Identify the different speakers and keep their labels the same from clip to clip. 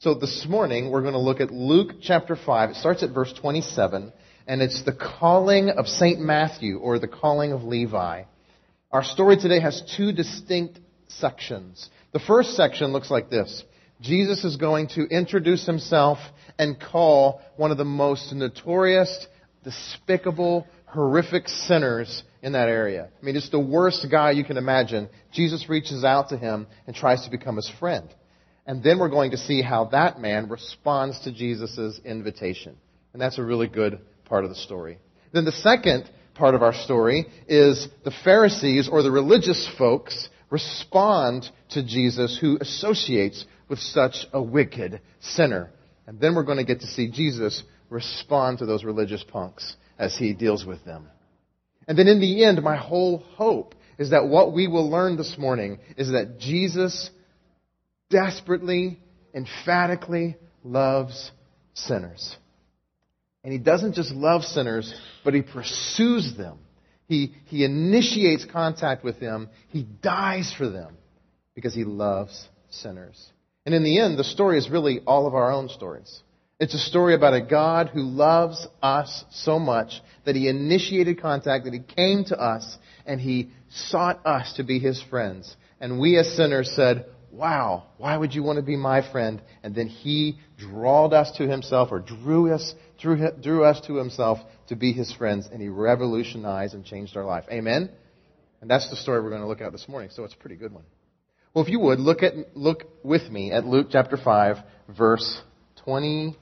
Speaker 1: So this morning we're going to look at Luke chapter 5. It starts at verse 27 and it's the calling of St. Matthew or the calling of Levi. Our story today has two distinct sections. The first section looks like this. Jesus is going to introduce himself and call one of the most notorious, despicable, horrific sinners in that area. I mean, it's the worst guy you can imagine. Jesus reaches out to him and tries to become his friend. And then we're going to see how that man responds to Jesus' invitation. And that's a really good part of the story. Then the second part of our story is the Pharisees or the religious folks respond to Jesus who associates with such a wicked sinner. And then we're going to get to see Jesus respond to those religious punks as he deals with them. And then in the end, my whole hope is that what we will learn this morning is that Jesus desperately, emphatically loves sinners. And he doesn't just love sinners, but he pursues them. He, he initiates contact with them. He dies for them because he loves sinners. And in the end, the story is really all of our own stories. It's a story about a God who loves us so much that he initiated contact, that he came to us, and he sought us to be his friends. And we as sinners said, Wow, why would you want to be my friend? And then he drawed us to himself or drew us, drew, drew us to himself to be his friends, and he revolutionized and changed our life. Amen? And that's the story we're going to look at this morning, so it's a pretty good one. Well, if you would, look, at, look with me at Luke chapter 5, verse 20.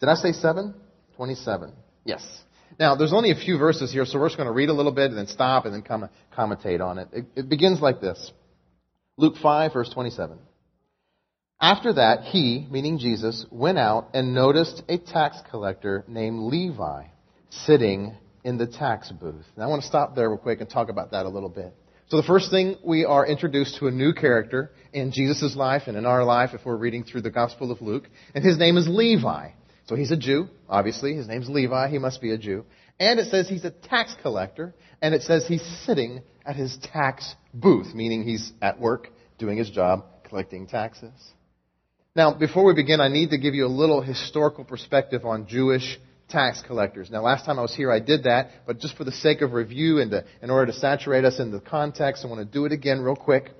Speaker 1: Did I say 7? 27. Yes. Now, there's only a few verses here, so we're just going to read a little bit and then stop and then come commentate on it. it. It begins like this. Luke 5, verse 27. After that, he, meaning Jesus, went out and noticed a tax collector named Levi sitting in the tax booth. Now, I want to stop there real quick and talk about that a little bit. So the first thing, we are introduced to a new character in Jesus' life and in our life if we're reading through the Gospel of Luke, and his name is Levi. So he's a Jew, obviously. His name's Levi. He must be a Jew. And it says he's a tax collector, and it says he's sitting at his tax booth, meaning he's at work doing his job collecting taxes. Now, before we begin, I need to give you a little historical perspective on Jewish tax collectors. Now, last time I was here, I did that, but just for the sake of review and to, in order to saturate us in the context, I want to do it again real quick.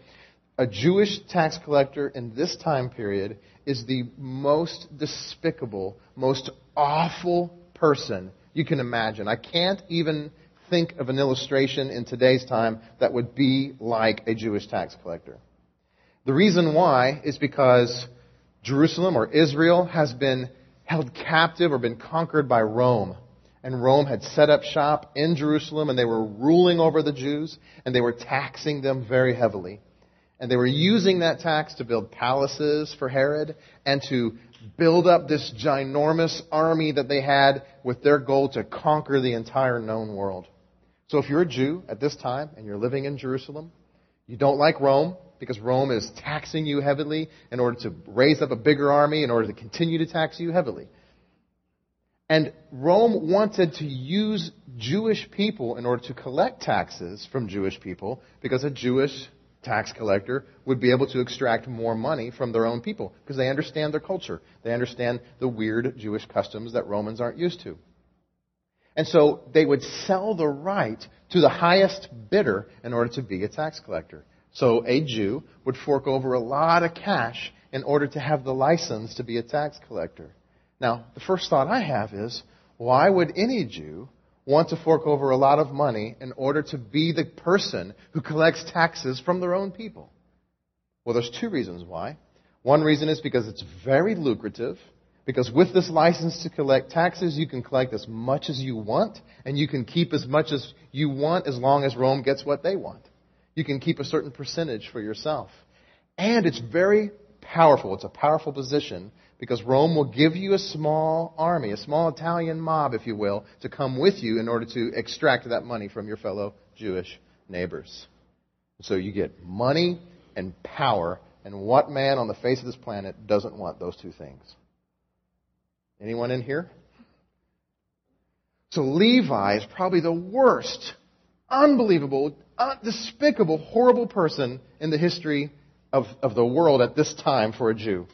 Speaker 1: A Jewish tax collector in this time period is the most despicable, most awful person you can imagine. I can't even think of an illustration in today's time that would be like a Jewish tax collector. The reason why is because Jerusalem or Israel has been held captive or been conquered by Rome. And Rome had set up shop in Jerusalem and they were ruling over the Jews and they were taxing them very heavily. And they were using that tax to build palaces for Herod and to build up this ginormous army that they had with their goal to conquer the entire known world. So if you're a Jew at this time and you're living in Jerusalem, you don't like Rome because Rome is taxing you heavily in order to raise up a bigger army in order to continue to tax you heavily. And Rome wanted to use Jewish people in order to collect taxes from Jewish people because a Jewish tax collector would be able to extract more money from their own people because they understand their culture. They understand the weird Jewish customs that Romans aren't used to. And so they would sell the right to the highest bidder in order to be a tax collector. So a Jew would fork over a lot of cash in order to have the license to be a tax collector. Now, the first thought I have is, why would any Jew want to fork over a lot of money in order to be the person who collects taxes from their own people? Well, there's two reasons why. One reason is because it's very lucrative, because with this license to collect taxes, you can collect as much as you want, and you can keep as much as you want as long as Rome gets what they want. You can keep a certain percentage for yourself. And it's very powerful. It's a powerful position because Rome will give you a small army, a small Italian mob, if you will, to come with you in order to extract that money from your fellow Jewish neighbors. So you get money and power, and what man on the face of this planet doesn't want those two things? Anyone in here? So Levi is probably the worst, unbelievable, uh, despicable, horrible person in the history of, of the world at this time for a Jew.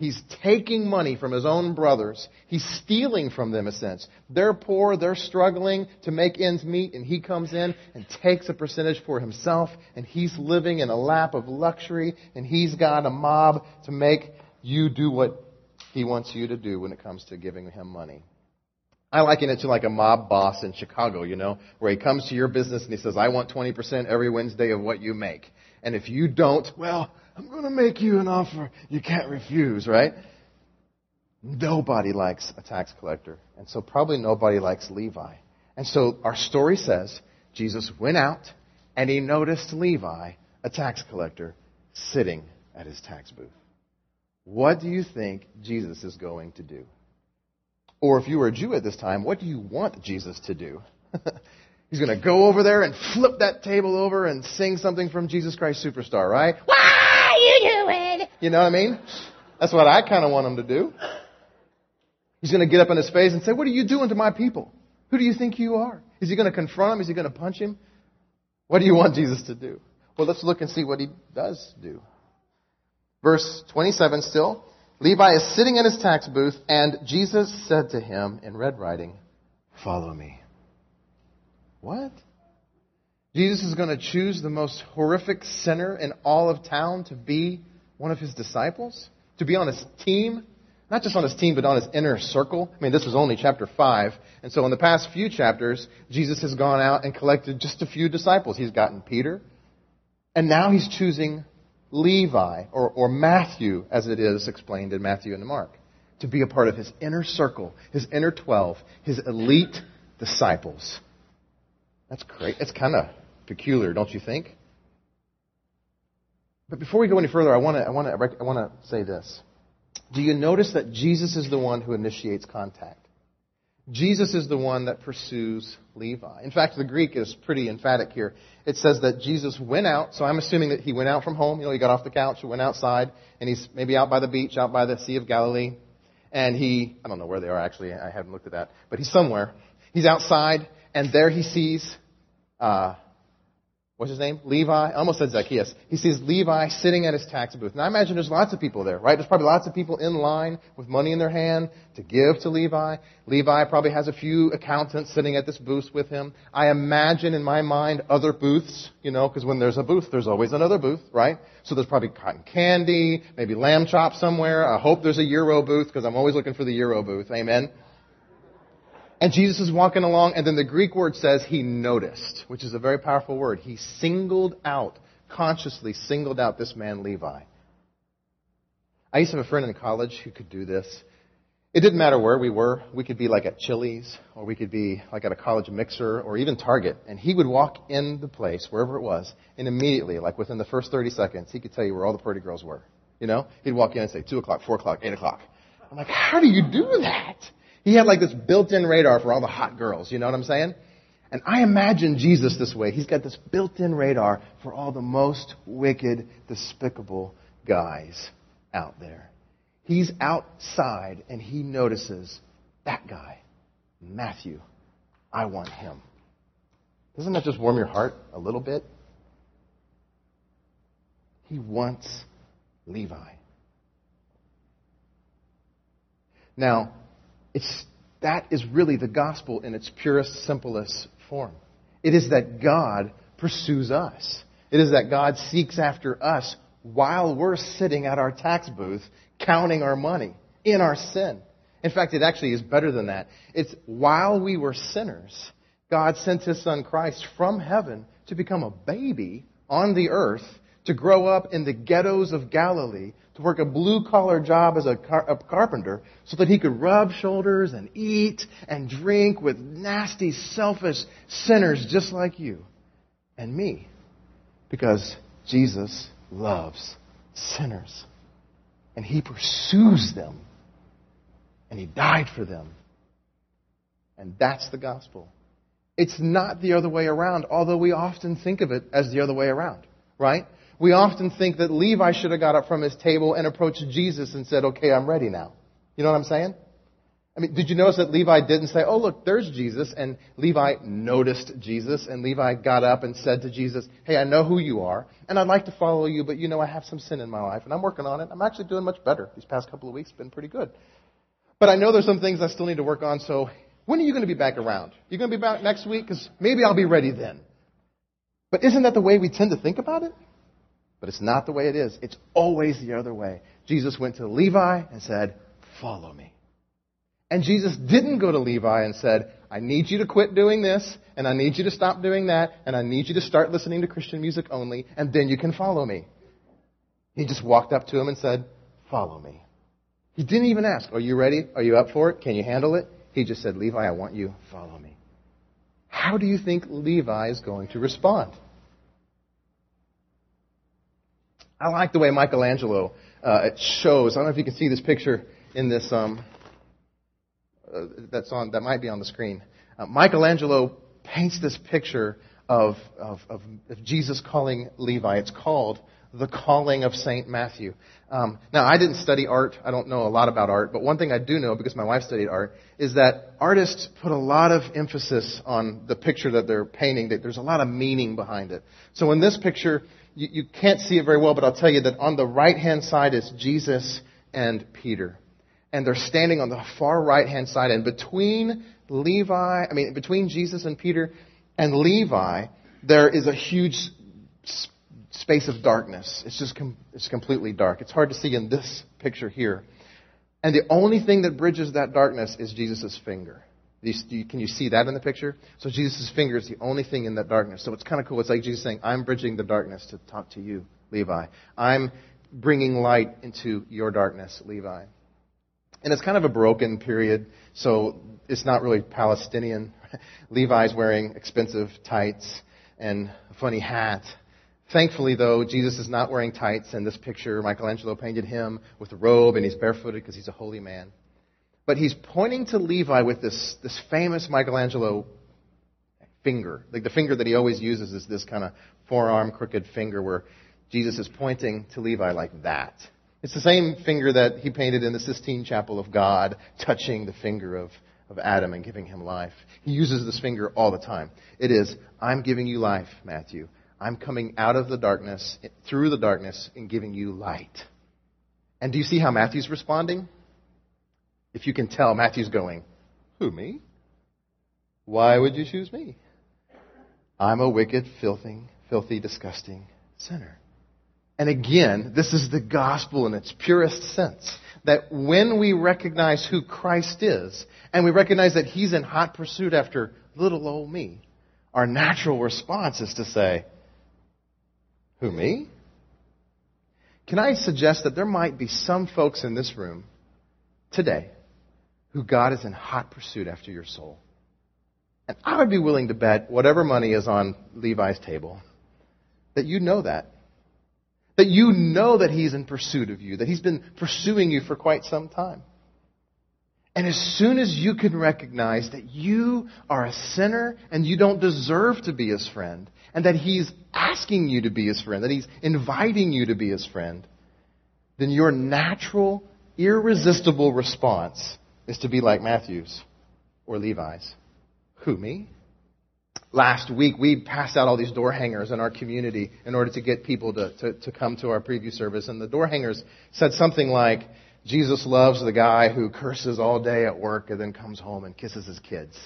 Speaker 1: He's taking money from his own brothers. He's stealing from them, a sense. They're poor, they're struggling to make ends meet, and he comes in and takes a percentage for himself, and he's living in a lap of luxury, and he's got a mob to make you do what he wants you to do when it comes to giving him money. I liken it to like a mob boss in Chicago, you know, where he comes to your business and he says, I want 20% every Wednesday of what you make. And if you don't, well, I'm going to make you an offer you can't refuse, right? Nobody likes a tax collector. And so probably nobody likes Levi. And so our story says Jesus went out and he noticed Levi, a tax collector, sitting at his tax booth. What do you think Jesus is going to do? Or if you were a Jew at this time, what do you want Jesus to do? He's going to go over there and flip that table over and sing something from Jesus Christ Superstar, right? Doing? You know what I mean? That's what I kind of want him to do. He's going to get up in his face and say, What are you doing to my people? Who do you think you are? Is he going to confront him? Is he going to punch him? What do you want Jesus to do? Well, let's look and see what he does do. Verse 27 still. Levi is sitting in his tax booth, and Jesus said to him in red writing, Follow me. What? Jesus is going to choose the most horrific sinner in all of town to be one of his disciples? To be on his team? Not just on his team, but on his inner circle. I mean, this is only chapter 5. And so in the past few chapters, Jesus has gone out and collected just a few disciples. He's gotten Peter. And now he's choosing Levi, or, or Matthew, as it is explained in Matthew and Mark, to be a part of his inner circle, his inner 12, his elite disciples. That's great. It's kind of peculiar, don't you think? But before we go any further, I want to I want to I want to say this. Do you notice that Jesus is the one who initiates contact? Jesus is the one that pursues Levi. In fact, the Greek is pretty emphatic here. It says that Jesus went out, so I'm assuming that he went out from home. You know, he got off the couch, went outside, and he's maybe out by the beach, out by the Sea of Galilee. And he, I don't know where they are actually, I haven't looked at that, but he's somewhere. He's outside, and there he sees uh, what's his name? Levi. I almost said Zacchaeus. He sees Levi sitting at his tax booth. And I imagine there's lots of people there, right? There's probably lots of people in line with money in their hand to give to Levi. Levi probably has a few accountants sitting at this booth with him. I imagine in my mind other booths, you know, because when there's a booth, there's always another booth, right? So there's probably cotton candy, maybe lamb chop somewhere. I hope there's a Euro booth because I'm always looking for the Euro booth. Amen. And Jesus is walking along, and then the Greek word says he noticed, which is a very powerful word. He singled out, consciously singled out this man, Levi. I used to have a friend in college who could do this. It didn't matter where we were. We could be like at Chili's, or we could be like at a college mixer, or even Target. And he would walk in the place, wherever it was, and immediately, like within the first 30 seconds, he could tell you where all the pretty girls were. You know? He'd walk in and say, 2 o'clock, 4 o'clock, 8 o'clock. I'm like, how do you do that? He had like this built-in radar for all the hot girls, you know what I'm saying? And I imagine Jesus this way. He's got this built-in radar for all the most wicked, despicable guys out there. He's outside and he notices that guy, Matthew. I want him. Doesn't that just warm your heart a little bit? He wants Levi. Now, it's, that is really the gospel in its purest, simplest form. It is that God pursues us. It is that God seeks after us while we're sitting at our tax booth counting our money in our sin. In fact, it actually is better than that. It's while we were sinners, God sent His Son Christ from heaven to become a baby on the earth, to grow up in the ghettos of Galilee, to work a blue collar job as a, car- a, carpenter so that he could rub shoulders and eat and drink with nasty, selfish sinners just like you and me. Because Jesus loves sinners. And he pursues them. And he died for them. And that's the gospel. It's not the other way around, although we often think of it as the other way around, right? We often think that Levi should have got up from his table and approached Jesus and said, okay, I'm ready now. You know what I'm saying? I mean, did you notice that Levi didn't say, oh, look, there's Jesus, and Levi noticed Jesus, and Levi got up and said to Jesus, hey, I know who you are, and I'd like to follow you, but you know I have some sin in my life, and I'm working on it. I'm actually doing much better. These past couple of weeks been pretty good. But I know there's some things I still need to work on, so when are you going to be back around? You're going to be back next week? Because maybe I'll be ready then. But isn't that the way we tend to think about it? But it's not the way it is. It's always the other way. Jesus went to Levi and said, follow me. And Jesus didn't go to Levi and said, I need you to quit doing this, and I need you to stop doing that, and I need you to start listening to Christian music only, and then you can follow me. He just walked up to him and said, Follow me. He didn't even ask, Are you ready? Are you up for it? Can you handle it? He just said, Levi, I want you. Follow me. How do you think Levi is going to respond? I like the way Michelangelo uh, shows. I don't know if you can see this picture in this um, uh, that's on that might be on the screen. Uh, Michelangelo paints this picture of, of, of, of, Jesus calling Levi. It's called the calling of Saint Matthew. Um, now, I didn't study art. I don't know a lot about art, but one thing I do know because my wife studied art is that artists put a lot of emphasis on the picture that they're painting. That there's a lot of meaning behind it. So in this picture, you, you can't see it very well, but I'll tell you that on the right hand side is Jesus and Peter and they're standing on the far right hand side. And between Levi, I mean, between Jesus and Peter and Levi, there is a huge space of darkness. It's just com- it's completely dark. It's hard to see in this picture here. And the only thing that bridges that darkness is Jesus' finger. Can you see that in the picture? So Jesus' finger is the only thing in that darkness. So it's kind of cool. It's like Jesus saying, I'm bridging the darkness to talk to you, Levi. I'm bringing light into your darkness, Levi. And it's kind of a baroque period, so it's not really Palestinian. Levi's wearing expensive tights and a funny hat. Thankfully, though, Jesus is not wearing tights in this picture. Michelangelo painted him with a robe and he's barefooted because he's a holy man. But he's pointing to Levi with this, this famous Michelangelo finger. Like the finger that he always uses is this kind of forearm crooked finger where Jesus is pointing to Levi like that. It's the same finger that he painted in the Sistine Chapel of God, touching the finger of, of Adam and giving him life. He uses this finger all the time. It is, I'm giving you life, Matthew. I'm coming out of the darkness, through the darkness, and giving you light. And do you see how Matthew's responding? If you can tell, Matthew's going, Who, me? Why would you choose me? I'm a wicked, filthy, filthy, disgusting sinner. And again, this is the gospel in its purest sense. That when we recognize who Christ is, and we recognize that He's in hot pursuit after little old me, our natural response is to say, Who, me? Can I suggest that there might be some folks in this room today who God is in hot pursuit after your soul? And I would be willing to bet whatever money is on Levi's table that you know that that you know that He's in pursuit of you, that He's been pursuing you for quite some time. And as soon as you can recognize that you are a sinner and you don't deserve to be His friend, and that He's asking you to be His friend, that He's inviting you to be His friend, then your natural, irresistible response is to be like Matthew's or Levi's. Who, me? last week, we passed out all these door hangers in our community in order to get people to, to, to, come to our preview service. And the door hangers said something like, Jesus loves the guy who curses all day at work and then comes home and kisses his kids.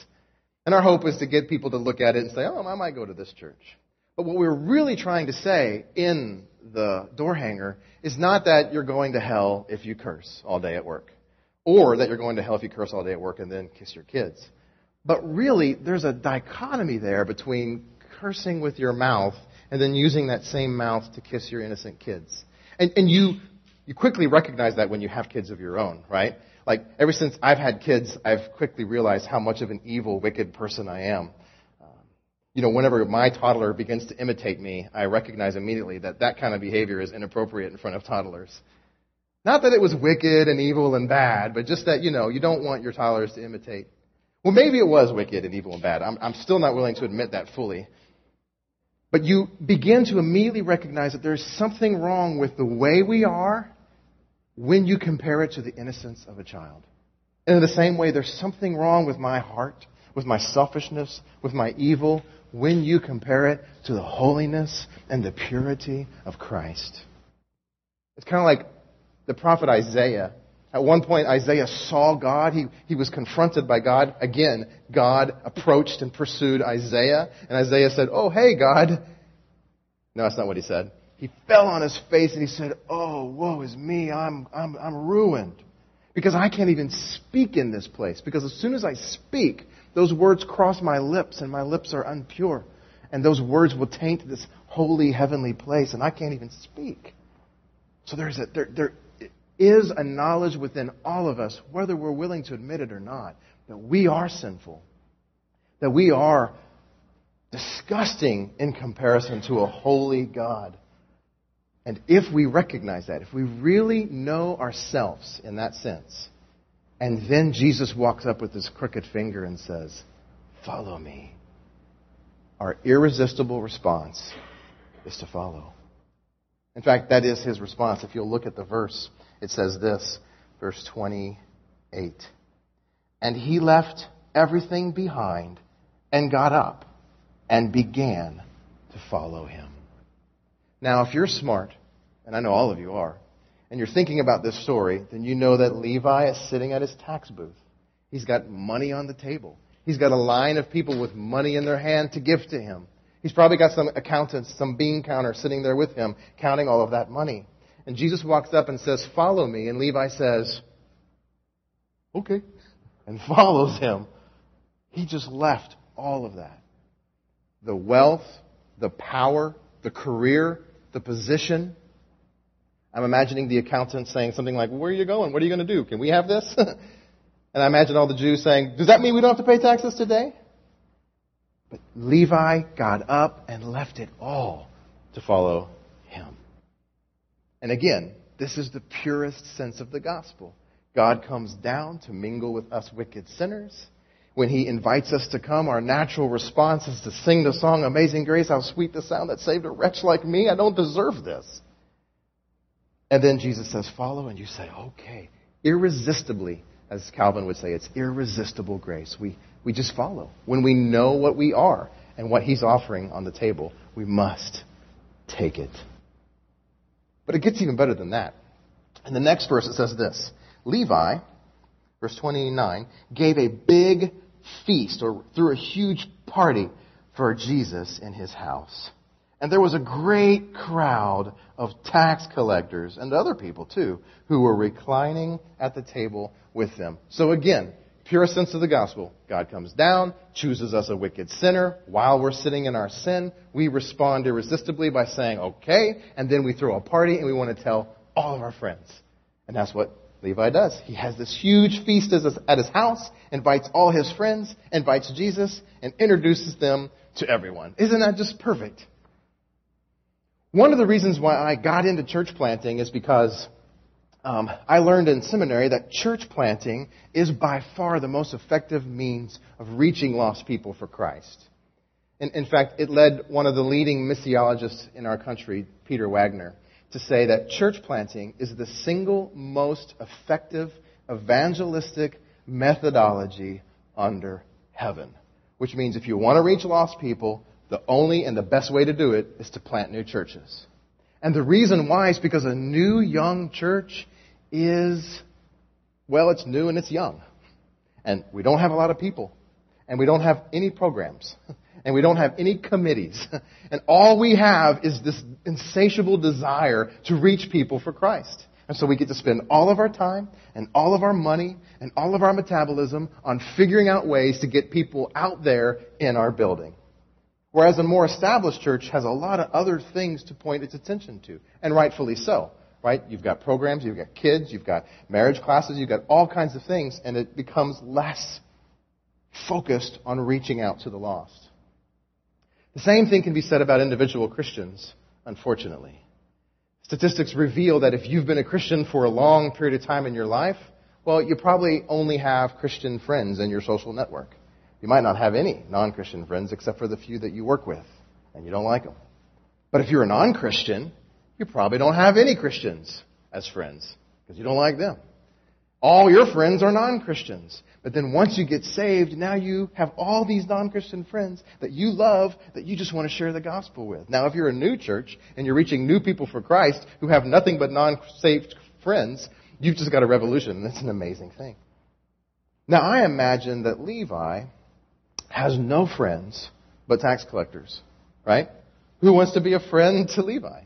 Speaker 1: And our hope is to get people to look at it and say, oh, I might go to this church. But what we're really trying to say in the door hanger is not that you're going to hell if you curse all day at work. Or that you're going to hell if you curse all day at work and then kiss your kids. But really, there's a dichotomy there between cursing with your mouth and then using that same mouth to kiss your innocent kids. And, and you, you quickly recognize that when you have kids of your own, right? Like, ever since I've had kids, I've quickly realized how much of an evil, wicked person I am. Um, you know, whenever my toddler begins to imitate me, I recognize immediately that that kind of behavior is inappropriate in front of toddlers. Not that it was wicked and evil and bad, but just that, you know, you don't want your toddlers to imitate well, maybe it was wicked and evil and bad. I'm, I'm still not willing to admit that fully. But you begin to immediately recognize that there's something wrong with the way we are when you compare it to the innocence of a child. And in the same way, there's something wrong with my heart, with my selfishness, with my evil, when you compare it to the holiness and the purity of Christ. It's kind of like the prophet Isaiah. At one point, Isaiah saw God. He, he was confronted by God. Again, God approached and pursued Isaiah. And Isaiah said, Oh, hey, God. No, that's not what he said. He fell on his face and he said, Oh, woe is me. I'm, I'm, I'm ruined. Because I can't even speak in this place. Because as soon as I speak, those words cross my lips and my lips are impure. And those words will taint this holy heavenly place and I can't even speak. So there's a, there, there is a knowledge within all of us, whether we're willing to admit it or not, that we are sinful. That we are disgusting in comparison to a holy God. And if we recognize that, if we really know ourselves in that sense, and then Jesus walks up with his crooked finger and says, Follow me, our irresistible response is to follow. In fact, that is his response. If you'll look at the verse, it says this, verse 28. And he left everything behind and got up and began to follow him. Now, if you're smart, and I know all of you are, and you're thinking about this story, then you know that Levi is sitting at his tax booth. He's got money on the table. He's got a line of people with money in their hand to give to him. He's probably got some accountants, some bean counter sitting there with him, counting all of that money. And Jesus walks up and says, Follow me. And Levi says, Okay. And follows him. He just left all of that the wealth, the power, the career, the position. I'm imagining the accountant saying something like, Where are you going? What are you going to do? Can we have this? and I imagine all the Jews saying, Does that mean we don't have to pay taxes today? But Levi got up and left it all to follow. And again, this is the purest sense of the gospel. God comes down to mingle with us wicked sinners. When he invites us to come, our natural response is to sing the song Amazing Grace, how sweet the sound that saved a wretch like me. I don't deserve this. And then Jesus says, follow, and you say, okay. Irresistibly, as Calvin would say, it's irresistible grace. We, we just follow. When we know what we are and what He's offering on the table, we must take it. But it gets even better than that. In the next verse, it says this Levi, verse 29, gave a big feast or threw a huge party for Jesus in his house. And there was a great crowd of tax collectors and other people too who were reclining at the table with them. So again, pure sense of the gospel. God comes down, chooses us a wicked sinner. While we're sitting in our sin, we respond irresistibly by saying, okay, and then we throw a party and we want to tell all of our friends. And that's what Levi does. He has this huge feast at his house, invites all his friends, invites Jesus, and introduces them to everyone. Isn't that just perfect? One of the reasons why I got into church planting is because um, I learned in seminary that church planting is by far the most effective means of reaching lost people for Christ. In, in fact, it led one of the leading missiologists in our country, Peter Wagner, to say that church planting is the single most effective evangelistic methodology under heaven. Which means if you want to reach lost people, the only and the best way to do it is to plant new churches. And the reason why is because a new young church is, well, it's new and it's young. And we don't have a lot of people. And we don't have any programs. And we don't have any committees. And all we have is this insatiable desire to reach people for Christ. And so we get to spend all of our time and all of our money and all of our metabolism on figuring out ways to get people out there in our building. Whereas a more established church has a lot of other things to point its attention to, and rightfully so right? You've got programs, you've got kids, you've got marriage classes, you've got all kinds of things, and it becomes less focused on reaching out to the lost. The same thing can be said about individual Christians, unfortunately. Statistics reveal that if you've been a Christian for a long period of time in your life, well, you probably only have Christian friends in your social network. You might not have any non Christian friends except for the few that you work with, and you don't like them. But if you're a non Christian, you probably don't have any Christians as friends because you don't like them. All your friends are non-Christians. But then once you get saved, now you have all these non-Christian friends that you love that you just want to share the gospel with. Now if you're a new church and you're reaching new people for Christ who have nothing but non-saved friends, you've just got a revolution. That's an amazing thing. Now I imagine that Levi has no friends but tax collectors, right? Who wants to be a friend to Levi?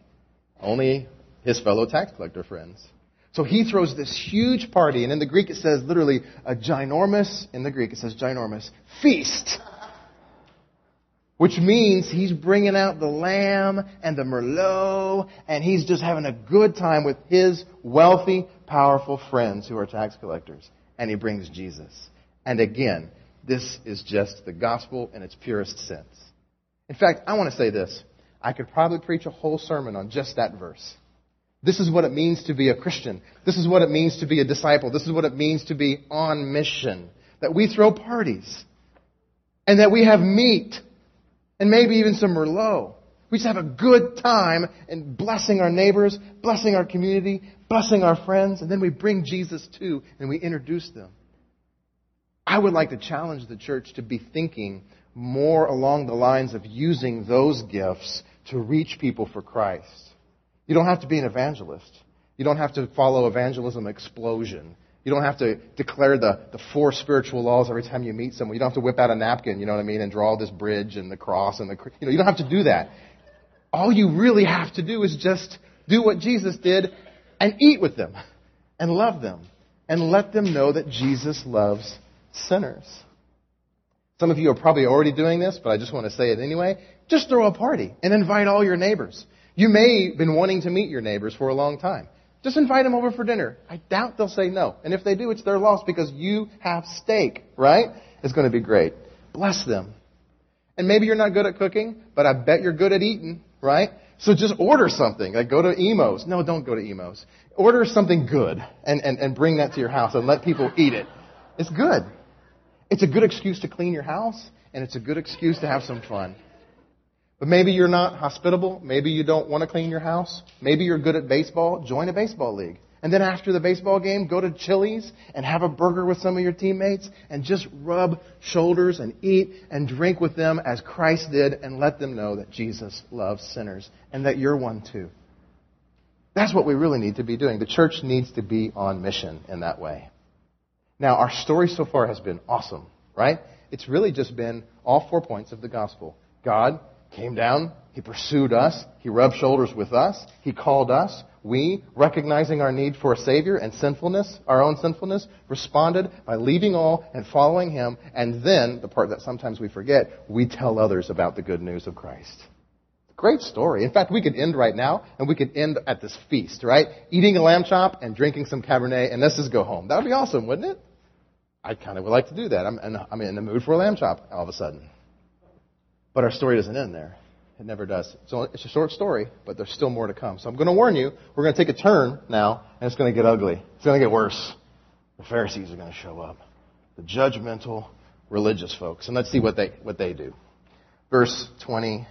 Speaker 1: Only his fellow tax collector friends. So he throws this huge party, and in the Greek it says literally a ginormous, in the Greek it says ginormous, feast. Which means he's bringing out the lamb and the merlot, and he's just having a good time with his wealthy, powerful friends who are tax collectors. And he brings Jesus. And again, this is just the gospel in its purest sense. In fact, I want to say this. I could probably preach a whole sermon on just that verse. This is what it means to be a Christian. This is what it means to be a disciple. This is what it means to be on mission. That we throw parties. And that we have meat. And maybe even some Merlot. We just have a good time in blessing our neighbors, blessing our community, blessing our friends, and then we bring Jesus too, and we introduce them. I would like to challenge the church to be thinking more along the lines of using those gifts to reach people for Christ. You don't have to be an evangelist. You don't have to follow evangelism explosion. You don't have to declare the, the four spiritual laws every time you meet someone. You don't have to whip out a napkin, you know what I mean, and draw this bridge and the cross and the, you know, you don't have to do that. All you really have to do is just do what Jesus did and eat with them and love them and let them know that Jesus loves sinners. Some of you are probably already doing this, but I just want to say it anyway. Just throw a party and invite all your neighbors. You may have been wanting to meet your neighbors for a long time. Just invite them over for dinner. I doubt they'll say no. And if they do, it's their loss because you have steak, right? It's going to be great. Bless them. And maybe you're not good at cooking, but I bet you're good at eating, right? So just order something. Like go to Emo's. No, don't go to Emo's. Order something good and, and, and bring that to your house and let people eat it. It's good. It's a good excuse to clean your house and it's a good excuse to have some fun. But maybe you're not hospitable. Maybe you don't want to clean your house. Maybe you're good at baseball. Join a baseball league. And then after the baseball game, go to Chili's and have a burger with some of your teammates and just rub shoulders and eat and drink with them as Christ did and let them know that Jesus loves sinners and that you're one too. That's what we really need to be doing. The church needs to be on mission in that way. Now, our story so far has been awesome, right? It's really just been all four points of the gospel. God came down. He pursued us. He rubbed shoulders with us. He called us. We, recognizing our need for a Savior and sinfulness, our own sinfulness, responded by leaving all and following Him. And then, the part that sometimes we forget, we tell others about the good news of Christ. Great story. In fact, we could end right now, and we could end at this feast, right? Eating a lamb chop and drinking some Cabernet, and let's just go home. That would be awesome, wouldn't it? I kind of would like to do that. I'm, I'm in the mood for a lamb chop all of a sudden. But our story doesn't end there. It never does. So it's a short story, but there's still more to come. So I'm going to warn you, we're going to take a turn now, and it's going to get ugly. It's going to get worse. The Pharisees are going to show up. The judgmental religious folks. And let's see what they, what they do. Verse 20,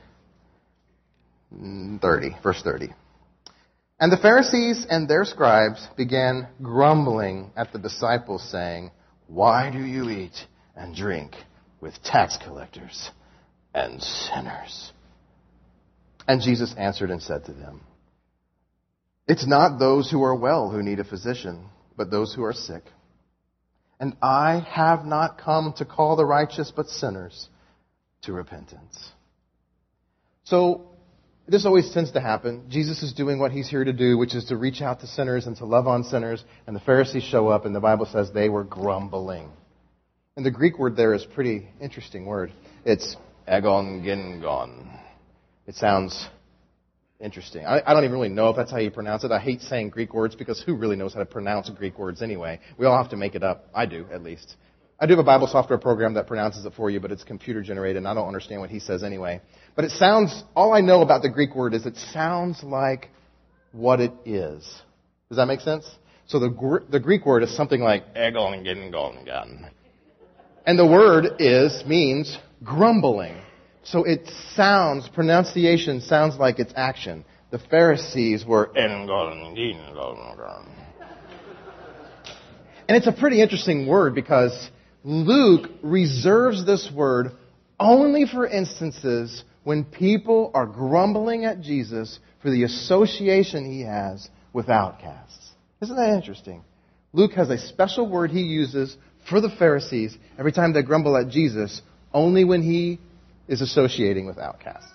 Speaker 1: mm, 30. Verse 30. And the Pharisees and their scribes began grumbling at the disciples, saying, Why do you eat and drink with tax collectors and sinners. And Jesus answered and said to them, It's not those who are well who need a physician, but those who are sick. And I have not come to call the righteous, but sinners to repentance. So, this always tends to happen. Jesus is doing what he's here to do, which is to reach out to sinners and to love on sinners. And the Pharisees show up, and the Bible says they were grumbling. And the Greek word there is a pretty interesting word. It's Egon Gingon. It sounds interesting. I, I, don't even really know if that's how you pronounce it. I hate saying Greek words because who really knows how to pronounce Greek words anyway? We all have to make it up. I do, at least. I do have a Bible software program that pronounces it for you, but it's computer generated and I don't understand what he says anyway. But it sounds, all I know about the Greek word is it sounds like what it is. Does that make sense? So the, the Greek word is something like Egon Gingon. And the word is, means grumbling. So it sounds, pronunciation sounds like it's action. The Pharisees were And it's a pretty interesting word because Luke reserves this word only for instances when people are grumbling at Jesus for the association he has with outcasts. Isn't that interesting? Luke has a special word he uses for the Pharisees every time they grumble at Jesus, only when he is associating with outcasts.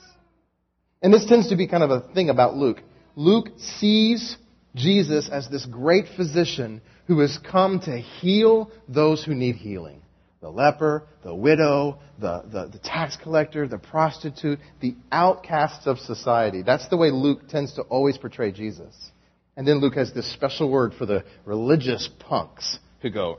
Speaker 1: And this tends to be kind of a thing about Luke. Luke sees Jesus as this great physician who has come to heal those who need healing. The leper, the widow, the, the, the, tax collector, the prostitute, the outcasts of society. That's the way Luke tends to always portray Jesus. And then Luke has this special word for the religious punks who go,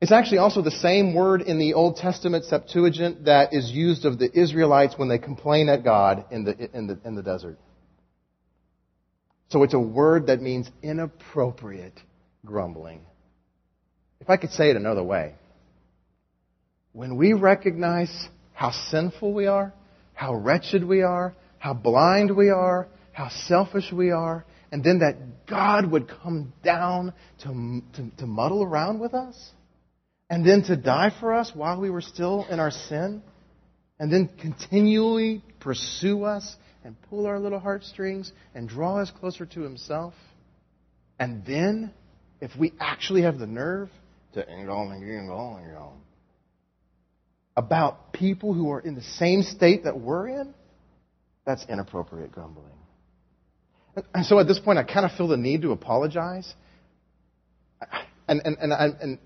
Speaker 1: it's actually also the same word in the Old Testament Septuagint that is used of the Israelites when they complain at God in the, in the, in the desert. So it's a word that means inappropriate grumbling. If I could say it another way, when we recognize how sinful we are, how wretched we are, how blind we are, how selfish we are, and then that God would come down to, to, to muddle around with us, and then to die for us while we were still in our sin, and then continually pursue us and pull our little heartstrings and draw us closer to Himself. And then, if we actually have the nerve to about people who are in the same state that we're in, that's inappropriate grumbling. And so at this point, I kind of feel the need to apologize. And, and, and, and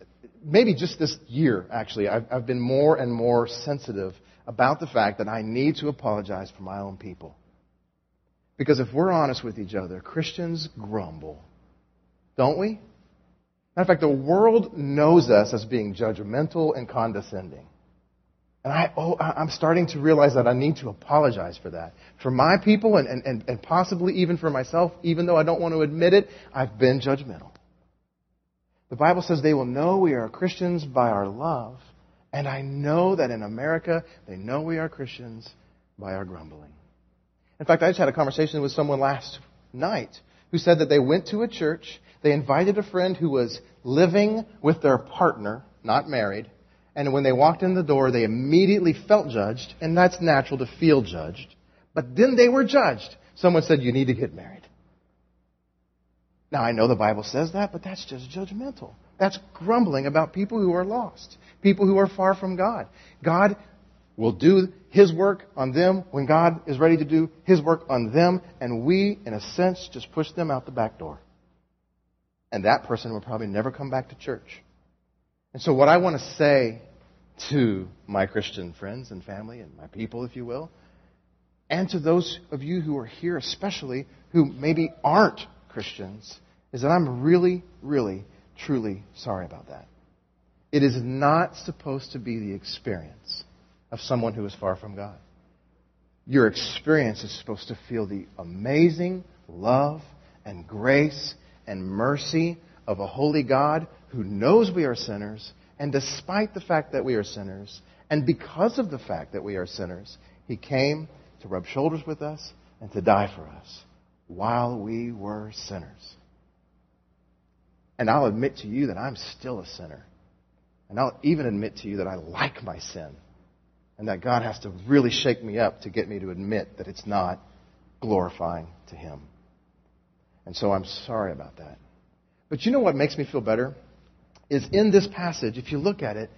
Speaker 1: maybe just this year, actually, I've, I've been more and more sensitive about the fact that I need to apologize for my own people. Because if we're honest with each other, Christians grumble. Don't we? Matter of fact, the world knows us as being judgmental and condescending. And I, oh, I'm starting to realize that I need to apologize for that. For my people and, and, and possibly even for myself, even though I don't want to admit it, I've been judgmental. The Bible says they will know we are Christians by our love. And I know that in America, they know we are Christians by our grumbling. In fact, I just had a conversation with someone last night who said that they went to a church, they invited a friend who was living with their partner, not married, and when they walked in the door, they immediately felt judged, and that's natural to feel judged. But then they were judged. Someone said, You need to get married. Now, I know the Bible says that, but that's just judgmental. That's grumbling about people who are lost, people who are far from God. God will do His work on them when God is ready to do His work on them, and we, in a sense, just push them out the back door. And that person will probably never come back to church. And so, what I want to say to my Christian friends and family and my people, if you will, and to those of you who are here, especially who maybe aren't Christians is that I'm really, really, truly sorry about that. It is not supposed to be the experience of someone who is far from God. Your experience is supposed to feel the amazing love and grace and mercy of a holy God who knows we are sinners, and despite the fact that we are sinners, and because of the fact that we are sinners, He came to rub shoulders with us and to die for us while we were sinners. And I'll admit to you that I'm still a sinner. And I'll even admit to you that I like my sin. And that God has to really shake me up to get me to admit that it's not glorifying to Him. And so I'm sorry about that. But you know what makes me feel better? Is in this passage, if you look at it,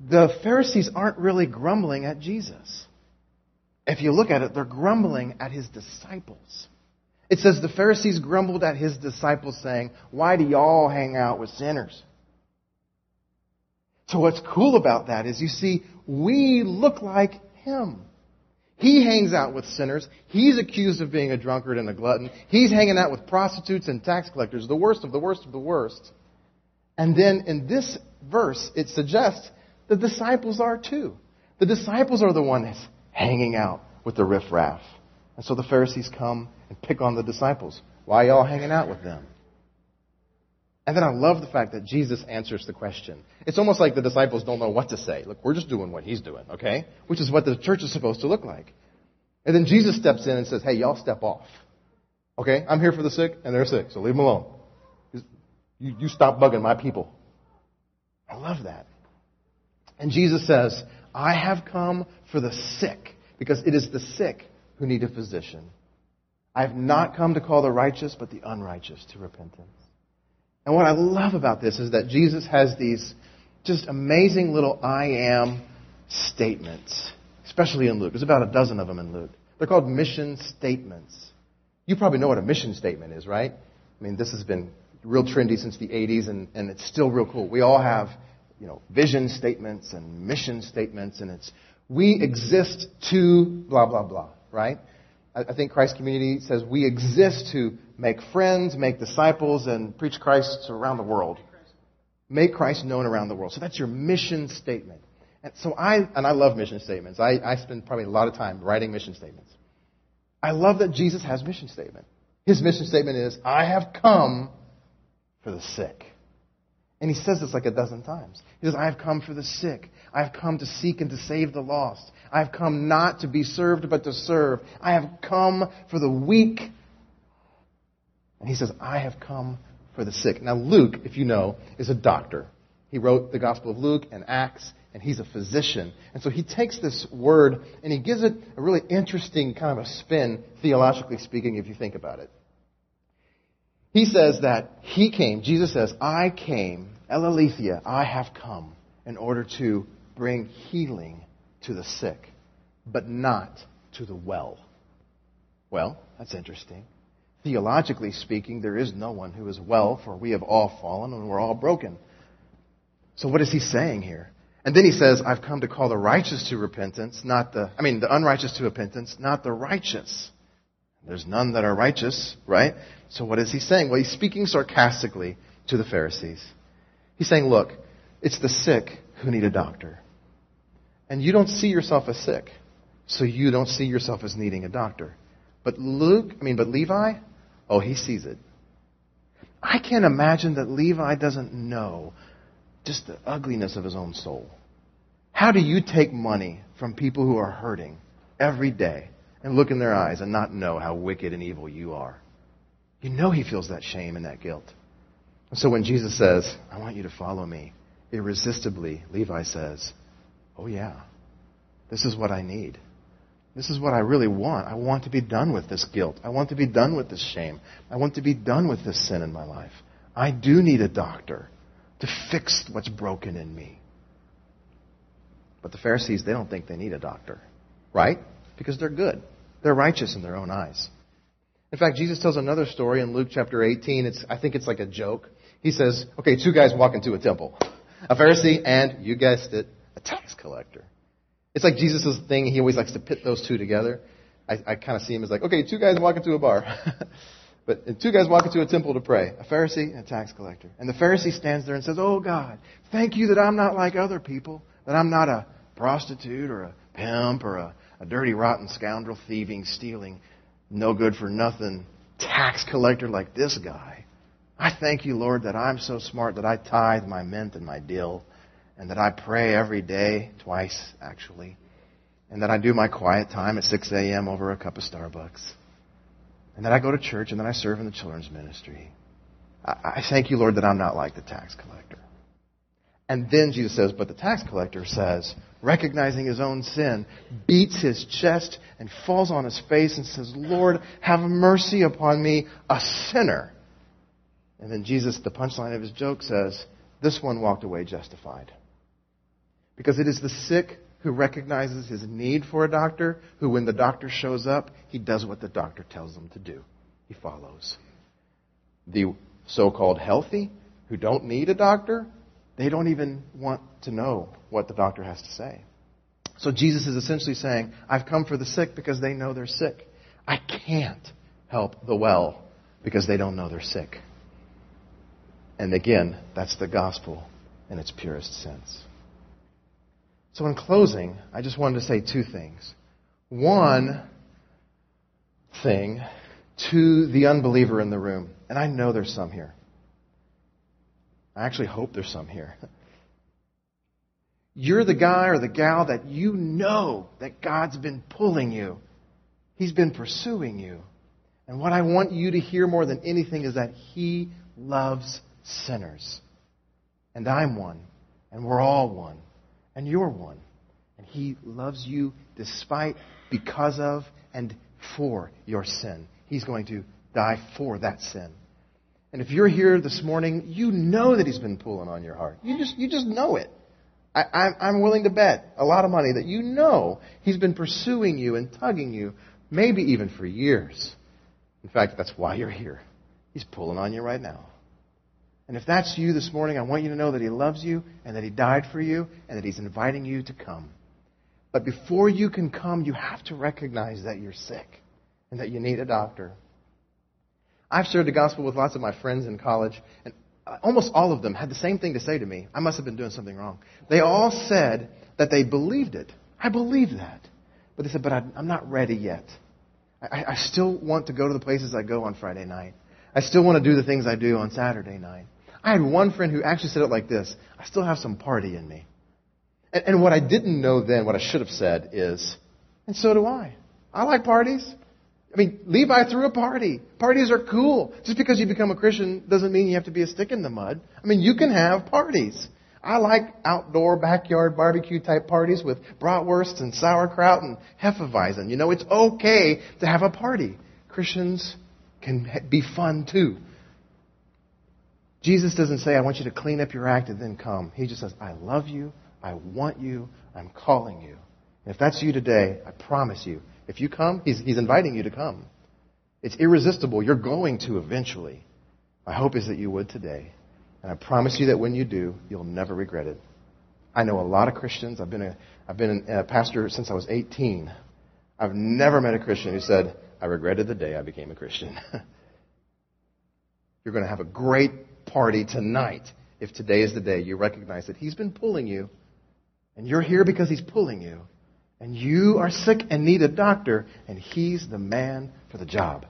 Speaker 1: the Pharisees aren't really grumbling at Jesus. If you look at it, they're grumbling at his disciples. It says the Pharisees grumbled at his disciples, saying, Why do y'all hang out with sinners? So, what's cool about that is you see, we look like him. He hangs out with sinners. He's accused of being a drunkard and a glutton. He's hanging out with prostitutes and tax collectors, the worst of the worst of the worst. And then in this verse, it suggests the disciples are too. The disciples are the ones hanging out with the riffraff. And so the Pharisees come and pick on the disciples. Why are y'all hanging out with them? And then I love the fact that Jesus answers the question. It's almost like the disciples don't know what to say. Look, we're just doing what he's doing, okay? Which is what the church is supposed to look like. And then Jesus steps in and says, hey, y'all step off. Okay? I'm here for the sick, and they're sick, so leave them alone. You, you stop bugging my people. I love that. And Jesus says, I have come for the sick, because it is the sick who need a physician. I have not come to call the righteous, but the unrighteous to repentance. And what I love about this is that Jesus has these just amazing little I am statements, especially in Luke. There's about a dozen of them in Luke. They're called mission statements. You probably know what a mission statement is, right? I mean, this has been real trendy since the 80s, and, and it's still real cool. We all have, you know, vision statements and mission statements, and it's we exist to blah blah blah, right? I, I think Christ Community says we exist to make friends, make disciples, and preach Christ around the world. Make Christ known around the world. So that's your mission statement. And so I, and I love mission statements. I, I spend probably a lot of time writing mission statements. I love that Jesus has mission statement. His mission statement is, I have come for the sick. And he says this like a dozen times. He says, I have come for the sick. I have come to seek and to save the lost. I have come not to be served, but to serve. I have come for the weak. And he says, I have come for the sick. Now, Luke, if you know, is a doctor. He wrote the Gospel of Luke and Acts, and he's a physician. And so he takes this word and he gives it a really interesting kind of a spin, theologically speaking, if you think about it. He says that he came, Jesus says, I came, elēlutha, I have come in order to bring healing to the sick, but not to the well. Well, that's interesting. Theologically speaking, there is no one who is well, for we have all fallen and we're all broken. So what is he saying here? And then he says, I've come to call the righteous to repentance, not the, I mean, the unrighteous to repentance, not the righteous. There's none that are righteous, right? So what is he saying? Well, he's speaking sarcastically to the Pharisees. He's saying, look, it's the sick who need a doctor. And you don't see yourself as sick, so you don't see yourself as needing a doctor. But Luke, I mean, but Levi, oh, he sees it. I can't imagine that Levi doesn't know just the ugliness of his own soul. How do you take money from people who are hurting every day and look in their eyes and not know how wicked and evil you are? You know he feels that shame and that guilt. And so when Jesus says, I want you to follow me, irresistibly, Levi says, Oh, yeah, this is what I need. This is what I really want. I want to be done with this guilt. I want to be done with this shame. I want to be done with this sin in my life. I do need a doctor to fix what's broken in me. But the Pharisees, they don't think they need a doctor, right? Because they're good. They're righteous in their own eyes. In fact, Jesus tells another story in Luke chapter 18. It's, I think it's like a joke. He says, okay, two guys walk into a temple. A Pharisee and, you guessed it, a tax collector. It's like Jesus' thing. He always likes to pit those two together. I, I kind of see him as like, okay, two guys walk into a bar. but two guys walk into a temple to pray, a Pharisee and a tax collector. And the Pharisee stands there and says, Oh God, thank you that I'm not like other people, that I'm not a prostitute or a pimp or a, a dirty, rotten scoundrel thieving, stealing, no good for nothing tax collector like this guy. I thank you, Lord, that I'm so smart that I tithe my mint and my dill, and that I pray every day, twice actually, and that I do my quiet time at 6 a.m. over a cup of Starbucks, and that I go to church and that I serve in the children's ministry. I, I thank you, Lord, that I'm not like the tax collector. And then Jesus says, but the tax collector says, recognizing his own sin, beats his chest and falls on his face and says, Lord, have mercy upon me, a sinner. And then Jesus, the punchline of his joke says, This one walked away justified. Because it is the sick who recognizes his need for a doctor, who, when the doctor shows up, he does what the doctor tells him to do. He follows. The so called healthy, who don't need a doctor, they don't even want to know what the doctor has to say. So Jesus is essentially saying, I've come for the sick because they know they're sick. I can't help the well because they don't know they're sick. And again, that's the gospel in its purest sense. So, in closing, I just wanted to say two things. One thing to the unbeliever in the room, and I know there's some here. I actually hope there's some here. You're the guy or the gal that you know that God's been pulling you. He's been pursuing you. And what I want you to hear more than anything is that He loves sinners. And I'm one. And we're all one. And you're one. And He loves you despite, because of, and for your sin. He's going to die for that sin. And if you're here this morning, you know that He's been pulling on your heart. You just, you just know it. I, I'm willing to bet a lot of money that you know He's been pursuing you and tugging you, maybe even for years. In fact, that's why you're here. He's pulling on you right now. And if that's you this morning, I want you to know that He loves you and that He died for you and that He's inviting you to come. But before you can come, you have to recognize that you're sick and that you need a doctor. I've shared the gospel with lots of my friends in college, and almost all of them had the same thing to say to me. I must have been doing something wrong. They all said that they believed it. I believe that. But they said, but I'm not ready yet. I, I still want to go to the places I go on Friday night. I still want to do the things I do on Saturday night. I had one friend who actually said it like this I still have some party in me. And, and what I didn't know then, what I should have said is, and so do I. I like parties. I mean, Levi threw a party. Parties are cool. Just because you become a Christian doesn't mean you have to be a stick in the mud. I mean, you can have parties. I like outdoor backyard barbecue type parties with bratwurst and sauerkraut and hefeweizen. You know, it's okay to have a party. Christians can be fun too. Jesus doesn't say, I want you to clean up your act and then come. He just says, I love you. I want you. I'm calling you. And if that's you today, I promise you, if you come, he's, he's inviting you to come. It's irresistible. You're going to eventually. My hope is that you would today. And I promise you that when you do, you'll never regret it. I know a lot of Christians. I've been a, I've been a pastor since I was 18. I've never met a Christian who said, I regretted the day I became a Christian. You're going to have a great party tonight if today is the day you recognize that He's been pulling you, and you're here because He's pulling you and you are sick and need a doctor, and he's the man for the job.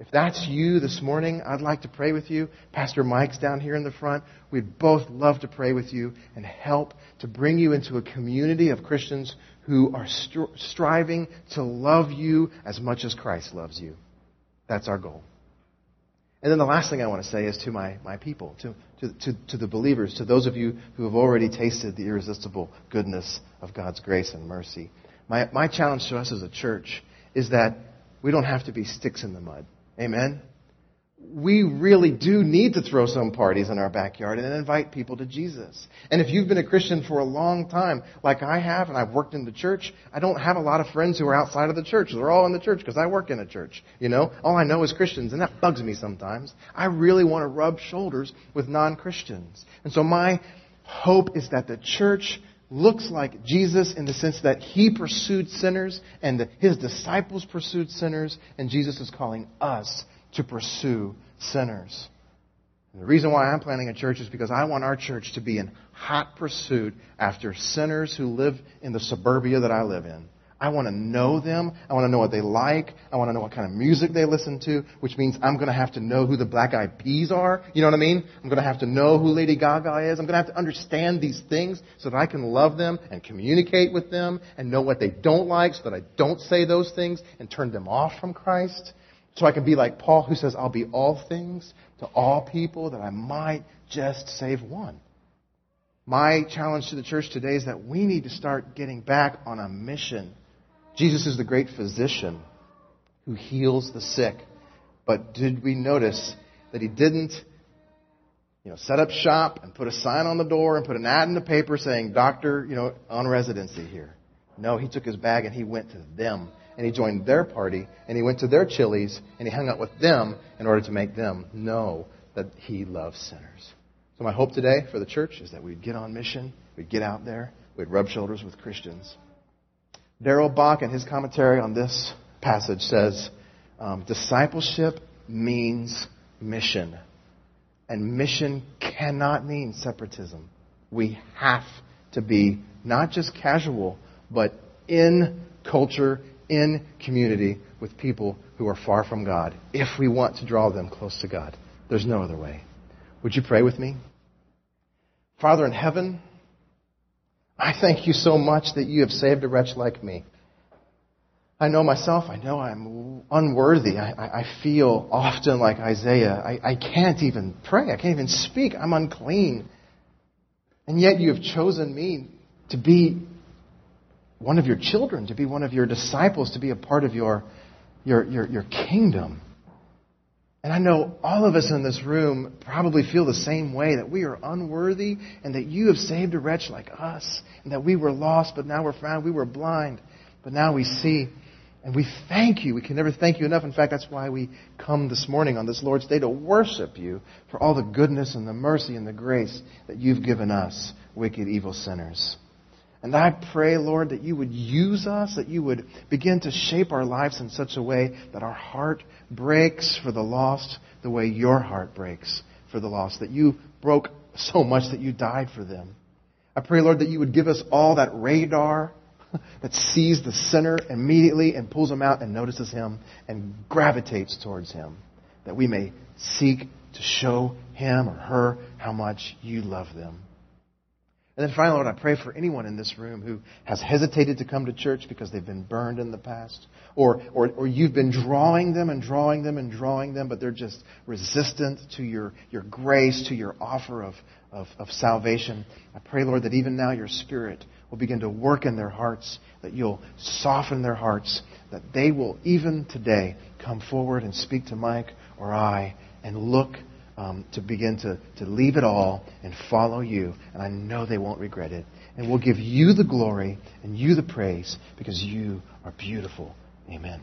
Speaker 1: If that's you this morning, I'd like to pray with you. Pastor Mike's down here in the front. We'd both love to pray with you and help to bring you into a community of Christians who are stri- striving to love you as much as Christ loves you. That's our goal. And then the last thing I want to say is to my, my people, to, to, to, to, the believers, to those of you who have already tasted the irresistible goodness of God's grace and mercy. My, my challenge to us as a church is that we don't have to be sticks in the mud. Amen? We really do need to throw some parties in our backyard and invite people to Jesus. And if you've been a Christian for a long time, like I have, and I've worked in the church, I don't have a lot of friends who are outside of the church. They're all in the church because I work in a church. You know, all I know is Christians, and that bugs me sometimes. I really want to rub shoulders with non-Christians. And so my hope is that the church looks like Jesus in the sense that he pursued sinners and that his disciples pursued sinners, and Jesus is calling us to pursue sinners. And the reason why I'm planning a church is because I want our church to be in hot pursuit after sinners who live in the suburbia that I live in. I want to know them. I want to know what they like. I want to know what kind of music they listen to, which means I'm going to have to know who the Black Eyed Peas are. You know what I mean? I'm going to have to know who Lady Gaga is. I'm going to have to understand these things so that I can love them and communicate with them and know what they don't like so that I don't say those things and turn them off from Christ. So I can be like Paul who says, I'll be all things to all people that I might just save one. My challenge to the church today is that we need to start getting back on a mission. Jesus is the great physician who heals the sick. But did we notice that he didn't, you know, set up shop and put a sign on the door and put an ad in the paper saying, doctor, you know, on residency here? No, he took his bag and he went to them and he joined their party and he went to their Chili's and he hung out with them in order to make them know that he loves sinners. So my hope today for the church is that we'd get on mission, we'd get out there, we'd rub shoulders with Christians. Darrell Bock in his commentary on this passage says, um, discipleship means mission. And mission cannot mean separatism. We have to be not just casual, but in culture, in community with people who are far from God if we want to draw them close to God. There's no other way. Would you pray with me? Father in heaven, I thank you so much that you have saved a wretch like me. I know myself. I know I'm unworthy. I, I, feel often like Isaiah. I, I can't even pray. I can't even speak. I'm unclean. And yet you have chosen me to be one of your children, to be one of your disciples, to be a part of your, your, your, your kingdom. And I know all of us in this room probably feel the same way that we are unworthy and that you have saved a wretch like us and that we were lost, but now we're found. We were blind, but now we see. And we thank you. We can never thank you enough. In fact, that's why we come this morning on this Lord's Day to worship you for all the goodness and the mercy and the grace that you've given us, wicked, evil sinners. And I pray, Lord, that you would use us, that you would begin to shape our lives in such a way that our heart breaks for the lost the way your heart breaks for the lost, that you broke so much that you died for them. I pray, Lord, that you would give us all that radar that sees the sinner immediately and pulls him out and notices him and gravitates towards him, that we may seek to show him or her how much you love them. And then finally, Lord, I pray for anyone in this room who has hesitated to come to church because they've been burned in the past, or, or, or you've been drawing them and drawing them and drawing them, but they're just resistant to your, your grace, to your offer of, of, of salvation. I pray, Lord, that even now your Spirit will begin to work in their hearts, that you'll soften their hearts, that they will even today come forward and speak to Mike or I and look um, to begin to, to leave it all and follow you. And I know they won't regret it. And we'll give you the glory and you the praise because you are beautiful. Amen.